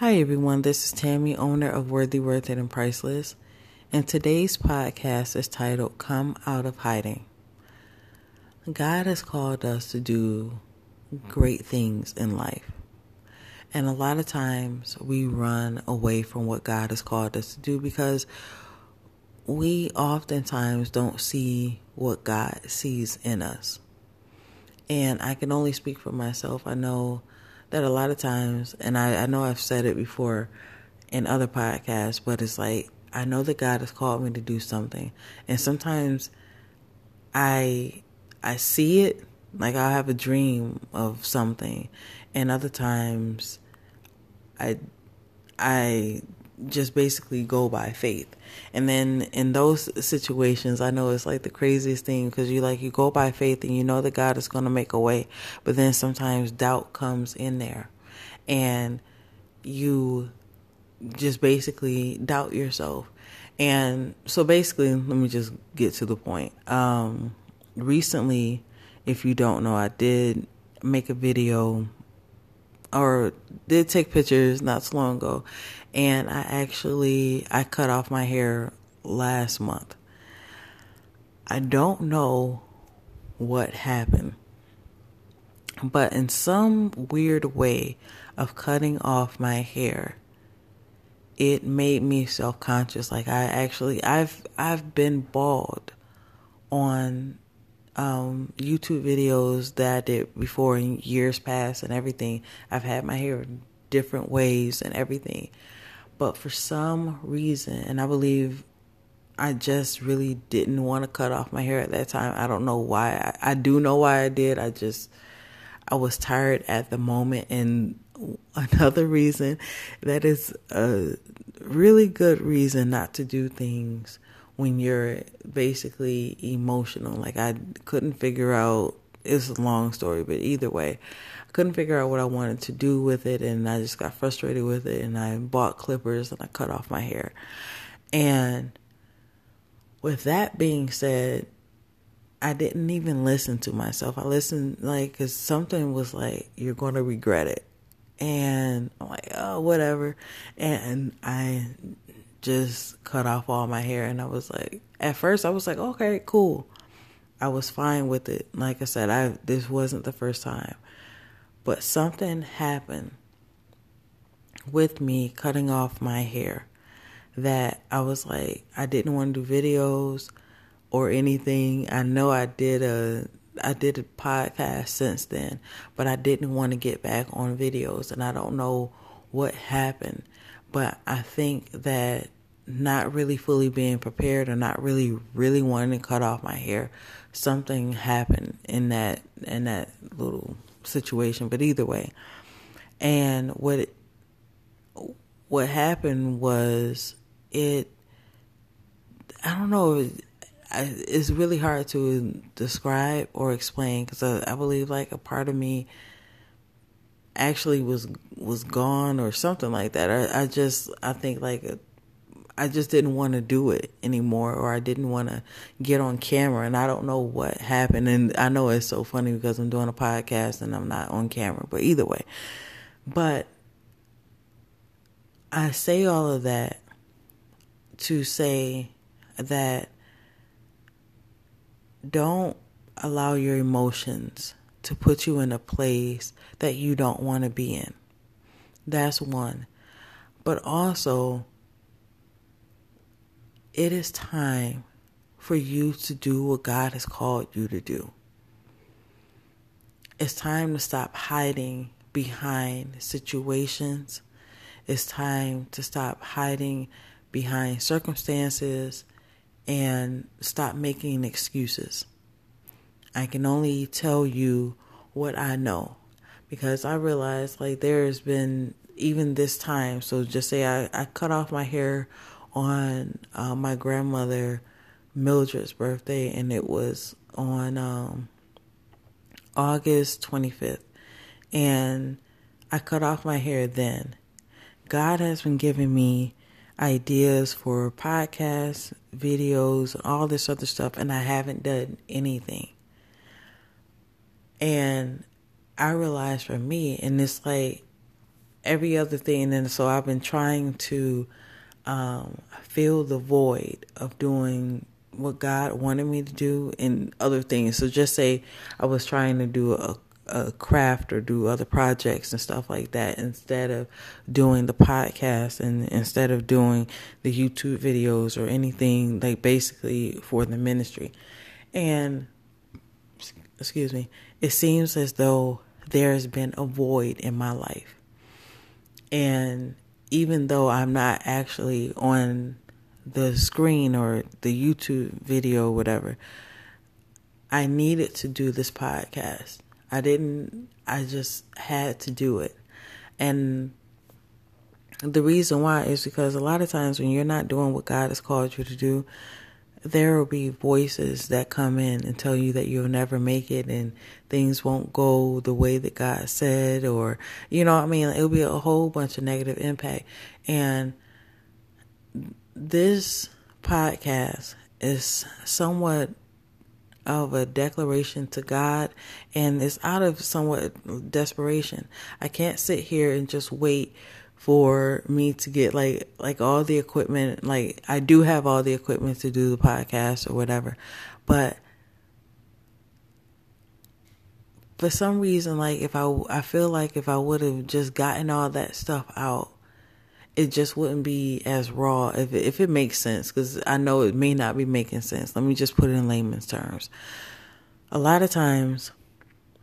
Hi, everyone. This is Tammy, owner of Worthy, Worth It, and Priceless. And today's podcast is titled Come Out of Hiding. God has called us to do great things in life. And a lot of times we run away from what God has called us to do because we oftentimes don't see what God sees in us. And I can only speak for myself. I know that a lot of times, and I, I know I've said it before in other podcasts, but it's like I know that God has called me to do something, and sometimes I I see it like I have a dream of something, and other times I I just basically go by faith. And then in those situations, I know it's like the craziest thing because you like you go by faith and you know that God is going to make a way, but then sometimes doubt comes in there, and you just basically doubt yourself. And so basically, let me just get to the point. Um, recently, if you don't know, I did make a video or did take pictures not so long ago and I actually I cut off my hair last month. I don't know what happened. But in some weird way of cutting off my hair, it made me self-conscious like I actually I've I've been bald on um, YouTube videos that I did before in years past and everything. I've had my hair different ways and everything. But for some reason, and I believe I just really didn't want to cut off my hair at that time. I don't know why. I, I do know why I did. I just, I was tired at the moment. And another reason that is a really good reason not to do things when you're basically emotional. Like I couldn't figure out, it's a long story, but either way, I couldn't figure out what I wanted to do with it, and I just got frustrated with it, and I bought clippers and I cut off my hair. And with that being said, I didn't even listen to myself. I listened like because something was like, "You're going to regret it," and I'm like, "Oh, whatever," and I just cut off all my hair, and I was like, at first I was like, "Okay, cool." I was fine with it. Like I said, I this wasn't the first time. But something happened with me cutting off my hair that I was like, I didn't want to do videos or anything. I know I did a I did a podcast since then, but I didn't want to get back on videos and I don't know what happened. But I think that not really fully being prepared or not really really wanting to cut off my hair, something happened in that in that little situation, but either way. And what it, what happened was it I don't know it's really hard to describe or explain because I, I believe like a part of me actually was was gone or something like that. I, I just I think like a, I just didn't want to do it anymore, or I didn't want to get on camera, and I don't know what happened. And I know it's so funny because I'm doing a podcast and I'm not on camera, but either way. But I say all of that to say that don't allow your emotions to put you in a place that you don't want to be in. That's one. But also, it is time for you to do what God has called you to do. It's time to stop hiding behind situations. It's time to stop hiding behind circumstances and stop making excuses. I can only tell you what I know because I realize like there has been even this time. So just say I, I cut off my hair on uh, my grandmother Mildred's birthday, and it was on um, August 25th. And I cut off my hair then. God has been giving me ideas for podcasts, videos, all this other stuff, and I haven't done anything. And I realized for me, and it's like every other thing. And so I've been trying to um, fill the void of doing what God wanted me to do and other things. So just say I was trying to do a, a craft or do other projects and stuff like that instead of doing the podcast and instead of doing the YouTube videos or anything like basically for the ministry. And excuse me, it seems as though there's been a void in my life. And even though I'm not actually on the screen or the YouTube video or whatever, I needed to do this podcast. I didn't, I just had to do it. And the reason why is because a lot of times when you're not doing what God has called you to do, there will be voices that come in and tell you that you'll never make it and things won't go the way that God said or you know I mean it'll be a whole bunch of negative impact and this podcast is somewhat of a declaration to God and it's out of somewhat desperation. I can't sit here and just wait for me to get like like all the equipment like I do have all the equipment to do the podcast or whatever but for some reason like if I I feel like if I would have just gotten all that stuff out it just wouldn't be as raw if it, if it makes sense cuz I know it may not be making sense. Let me just put it in layman's terms. A lot of times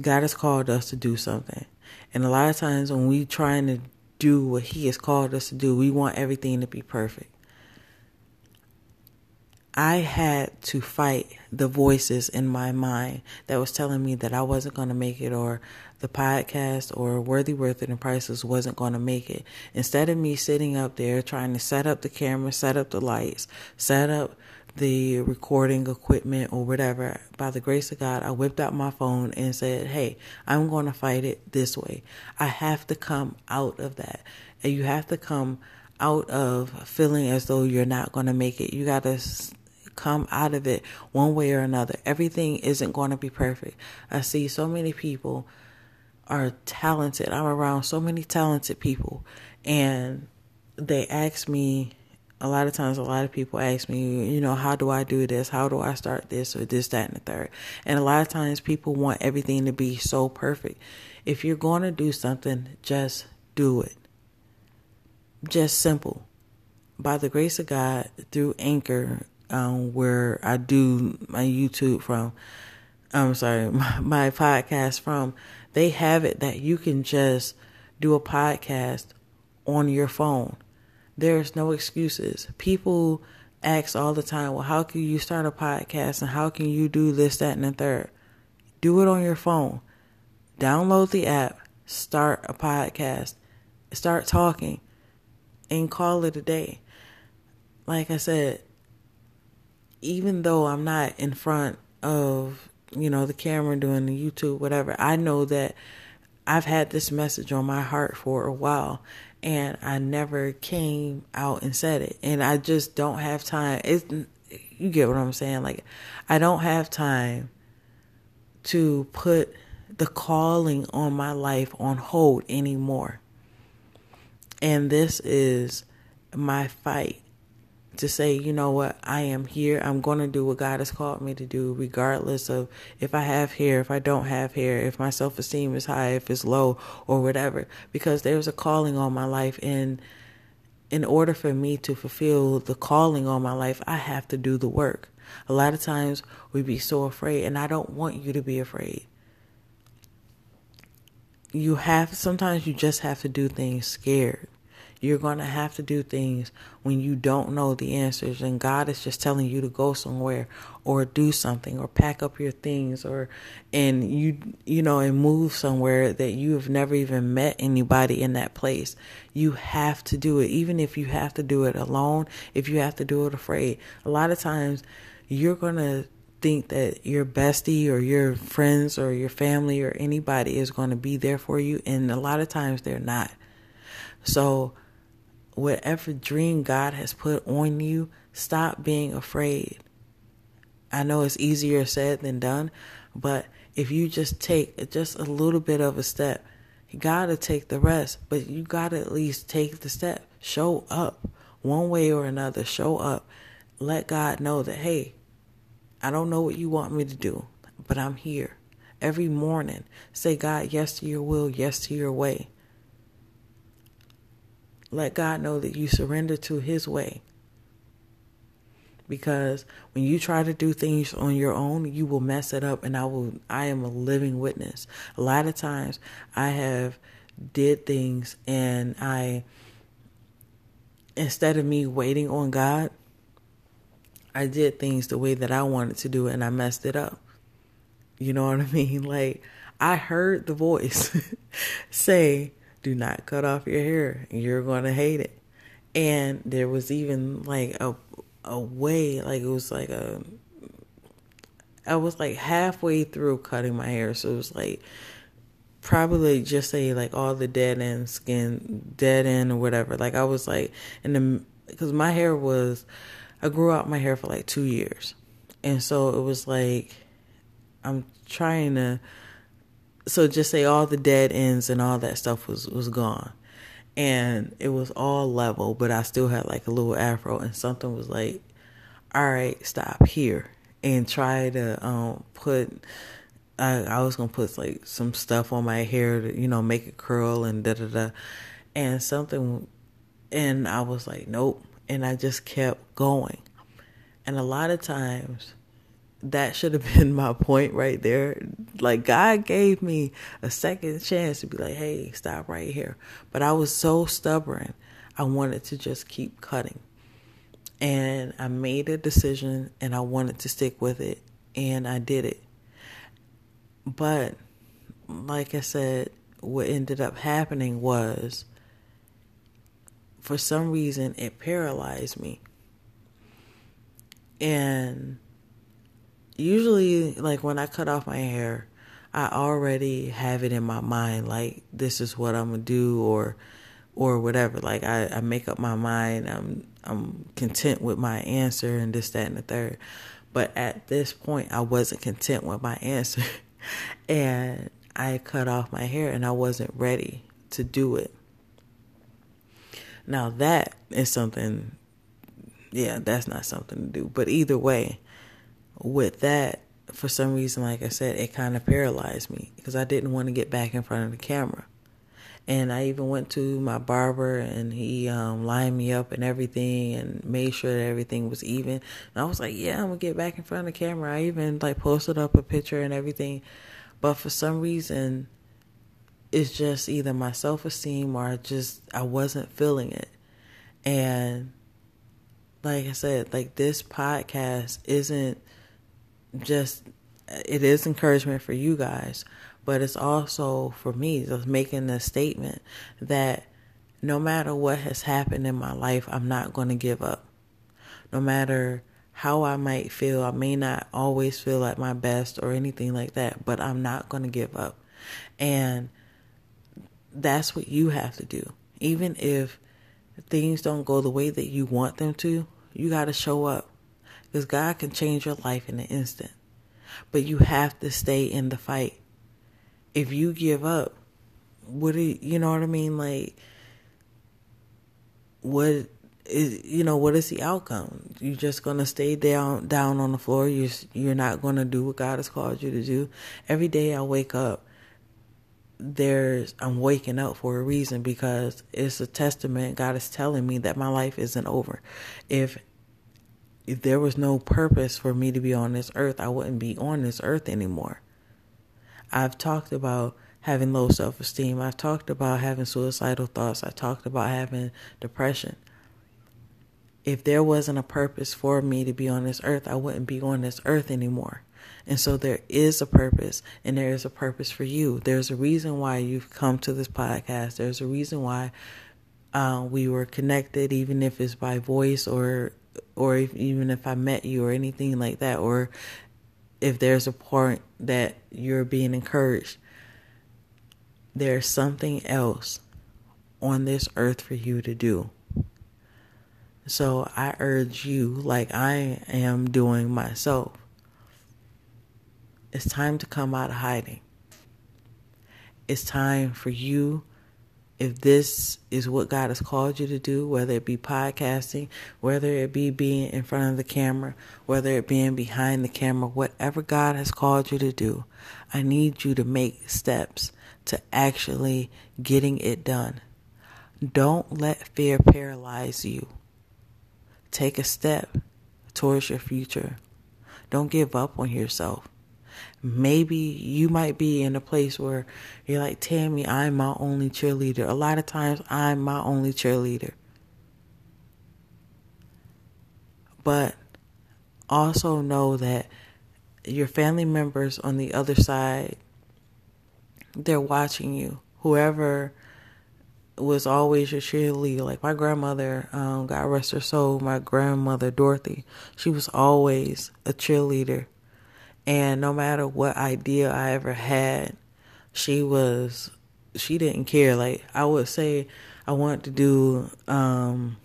God has called us to do something and a lot of times when we trying to do what He has called us to do. We want everything to be perfect. I had to fight the voices in my mind that was telling me that I wasn't going to make it or the podcast or Worthy, Worth It, and Priceless wasn't going to make it. Instead of me sitting up there trying to set up the camera, set up the lights, set up the recording equipment or whatever, by the grace of God, I whipped out my phone and said, Hey, I'm going to fight it this way. I have to come out of that. And you have to come out of feeling as though you're not going to make it. You got to come out of it one way or another. Everything isn't going to be perfect. I see so many people are talented. I'm around so many talented people and they ask me a lot of times a lot of people ask me, you know, how do I do this? How do I start this or this, that, and the third? And a lot of times people want everything to be so perfect. If you're going to do something, just do it. Just simple. By the grace of God, through Anchor, um, where I do my YouTube from, I'm sorry, my, my podcast from, they have it that you can just do a podcast on your phone there's no excuses. People ask all the time, well, how can you start a podcast and how can you do this, that, and the third? Do it on your phone. Download the app, start a podcast, start talking, and call it a day. Like I said, even though I'm not in front of, you know, the camera doing the YouTube, whatever, I know that I've had this message on my heart for a while and I never came out and said it. And I just don't have time. It's, you get what I'm saying? Like, I don't have time to put the calling on my life on hold anymore. And this is my fight to say, you know what, I am here. I'm going to do what God has called me to do, regardless of if I have hair, if I don't have hair, if my self esteem is high, if it's low, or whatever. Because there's a calling on my life. And in order for me to fulfill the calling on my life, I have to do the work. A lot of times we be so afraid, and I don't want you to be afraid. You have, sometimes you just have to do things scared you're going to have to do things when you don't know the answers and God is just telling you to go somewhere or do something or pack up your things or and you you know and move somewhere that you have never even met anybody in that place. You have to do it even if you have to do it alone, if you have to do it afraid. A lot of times you're going to think that your bestie or your friends or your family or anybody is going to be there for you and a lot of times they're not. So whatever dream God has put on you, stop being afraid. I know it's easier said than done, but if you just take just a little bit of a step, You gotta take the rest, but you gotta at least take the step. Show up one way or another. Show up. Let God know that, hey, I don't know what you want me to do, but I'm here. Every morning, say, God, yes to your will, yes to your way. Let God know that you surrender to His way. Because when you try to do things on your own, you will mess it up. And I will, I am a living witness. A lot of times I have did things and I, instead of me waiting on God, I did things the way that I wanted to do and I messed it up. You know what I mean? Like, I heard the voice say, do not cut off your hair. You're going to hate it. And there was even like a, a way, like it was like a, I was like halfway through cutting my hair. So it was like, probably just say like all the dead end skin, dead end or whatever. Like I was like in the, because my hair was, I grew out my hair for like two years. And so it was like, I'm trying to, so just say all the dead ends and all that stuff was, was gone. And it was all level, but I still had like a little afro and something was like, all right, stop here and try to um, put, I, I was gonna put like some stuff on my hair to, you know, make it curl and da da da. And something, and I was like, nope and I just kept going. And a lot of times, that should have been my point right there. Like, God gave me a second chance to be like, hey, stop right here. But I was so stubborn, I wanted to just keep cutting. And I made a decision and I wanted to stick with it, and I did it. But, like I said, what ended up happening was for some reason it paralyzed me. And usually like when I cut off my hair, I already have it in my mind like this is what I'm gonna do or or whatever. Like I, I make up my mind. I'm I'm content with my answer and this, that and the third. But at this point I wasn't content with my answer. and I cut off my hair and I wasn't ready to do it. Now that is something, yeah, that's not something to do. But either way, with that, for some reason, like I said, it kind of paralyzed me because I didn't want to get back in front of the camera. And I even went to my barber and he um, lined me up and everything and made sure that everything was even. And I was like, yeah, I'm going to get back in front of the camera. I even like posted up a picture and everything. But for some reason, it's just either my self esteem or I just I wasn't feeling it. And like I said, like this podcast isn't just it is encouragement for you guys, but it's also for me just making a statement that no matter what has happened in my life, I'm not going to give up. No matter how I might feel, I may not always feel at my best or anything like that, but I'm not going to give up. And that's what you have to do. Even if things don't go the way that you want them to, you got to show up. Because God can change your life in an instant. But you have to stay in the fight. If you give up, what do you, you know what I mean? Like, what is you know what is the outcome? You're just gonna stay down down on the floor. You're you're not gonna do what God has called you to do. Every day I wake up there's I'm waking up for a reason because it's a testament God is telling me that my life isn't over. If if there was no purpose for me to be on this earth, I wouldn't be on this earth anymore. I've talked about having low self-esteem. I've talked about having suicidal thoughts. I talked about having depression. If there wasn't a purpose for me to be on this earth, I wouldn't be on this earth anymore. And so there is a purpose, and there is a purpose for you. There's a reason why you've come to this podcast. There's a reason why uh, we were connected, even if it's by voice or or if, even if I met you or anything like that, or if there's a point that you're being encouraged. There's something else on this earth for you to do. So I urge you, like I am doing myself, it's time to come out of hiding. it's time for you if this is what God has called you to do, whether it be podcasting, whether it be being in front of the camera, whether it being behind the camera, whatever God has called you to do, I need you to make steps to actually getting it done. Don't let fear paralyze you. Take a step towards your future. Don't give up on yourself. Maybe you might be in a place where you're like, Tammy, I'm my only cheerleader. A lot of times I'm my only cheerleader. But also know that your family members on the other side, they're watching you. Whoever was always your cheerleader. Like my grandmother, um, God rest her soul, my grandmother Dorothy, she was always a cheerleader. And no matter what idea I ever had, she was she didn't care. Like I would say I want to do um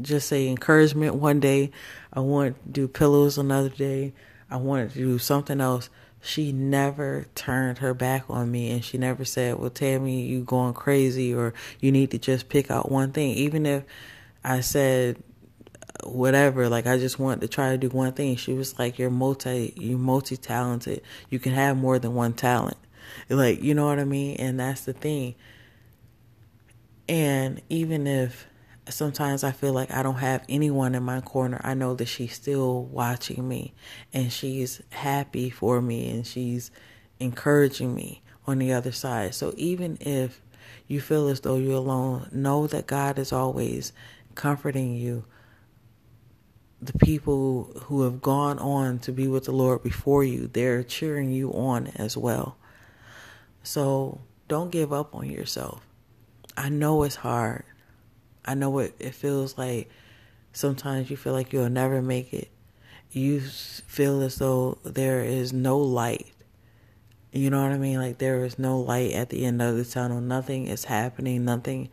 just say encouragement one day. I want to do pillows another day. I wanted to do something else she never turned her back on me and she never said, Well, Tammy, you going crazy or you need to just pick out one thing. Even if I said whatever, like I just want to try to do one thing, she was like, You're multi you're multi talented. You can have more than one talent. Like, you know what I mean? And that's the thing. And even if sometimes I feel like I don't have anyone in my corner. I know that she's still watching me and she's happy for me and she's encouraging me on the other side. So even if you feel as though you're alone, know that God is always comforting you. The people who have gone on to be with the Lord before you, they're cheering you on as well. So don't give up on yourself. I know it's hard. I know what it feels like. Sometimes you feel like you'll never make it. You feel as though there is no light. You know what I mean? Like there is no light at the end of the tunnel. Nothing is happening. Nothing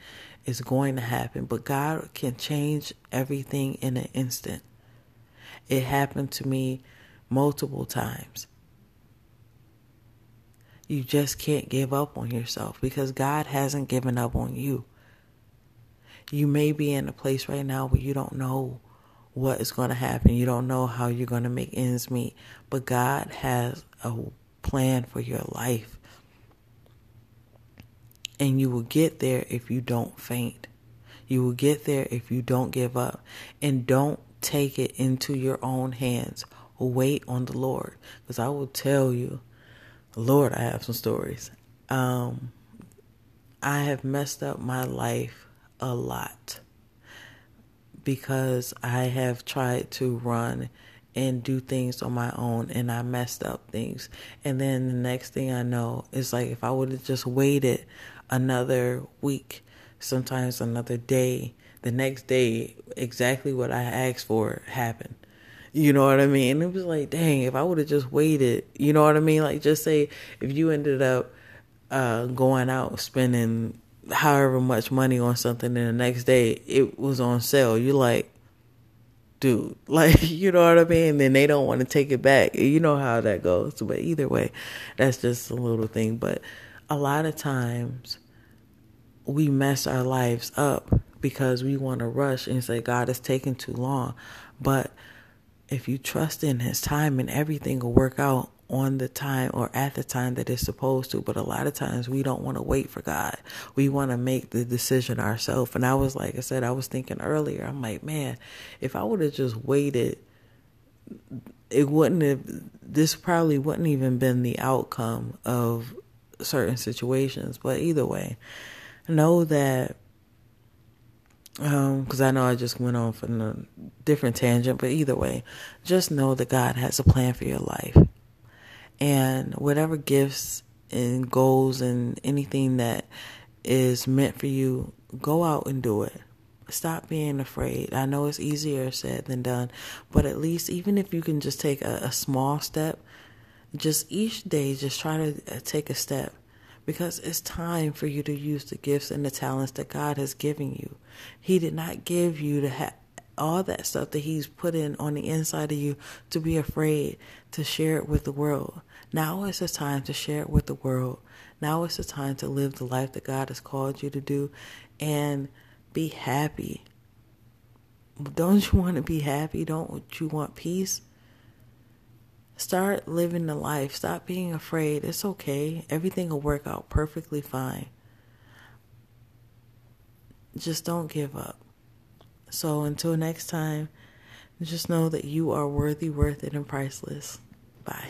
is going to happen. But God can change everything in an instant. It happened to me multiple times. You just can't give up on yourself because God hasn't given up on you. You may be in a place right now where you don't know what is going to happen. You don't know how you're going to make ends meet. But God has a plan for your life. And you will get there if you don't faint. You will get there if you don't give up. And don't take it into your own hands. Wait on the Lord. Because I will tell you, Lord, I have some stories. Um, I have messed up my life a lot because I have tried to run and do things on my own and I messed up things. And then the next thing I know it's like if I would have just waited another week, sometimes another day, the next day, exactly what I asked for happened. You know what I mean? It was like, dang, if I would have just waited, you know what I mean? Like, just say if you ended up uh, going out spending however much money on something and the next day it was on sale you're like dude like you know what i mean And then they don't want to take it back you know how that goes but either way that's just a little thing but a lot of times we mess our lives up because we want to rush and say god is taking too long but if you trust in his time and everything will work out on the time or at the time that it's supposed to. But a lot of times we don't want to wait for God. We want to make the decision ourselves. And I was like I said, I was thinking earlier, I'm like, man, if I would have just waited, it wouldn't have, this probably wouldn't even been the outcome of certain situations. But either way, know that because um, I know I just went on from a different tangent, but either way, just know that God has a plan for your life and whatever gifts and goals and anything that is meant for you, go out and do it. Stop being afraid. I know it's easier said than done, but at least even if you can just take a, a small step, just each day, just try to uh, take a step because it's time for you to use the gifts and the talents that God has given you. He did not give you to have all that stuff that He's put in on the inside of you to be afraid to share it with the world. Now is the time to share it with the world. Now is the time to live the life that God has called you to do and be happy. Don't you want to be happy? Don't you want peace? Start living the life. Stop being afraid. It's okay. Everything will work out perfectly fine. Just don't give up. So until next time, just know that you are worthy, worth it, and priceless. Bye.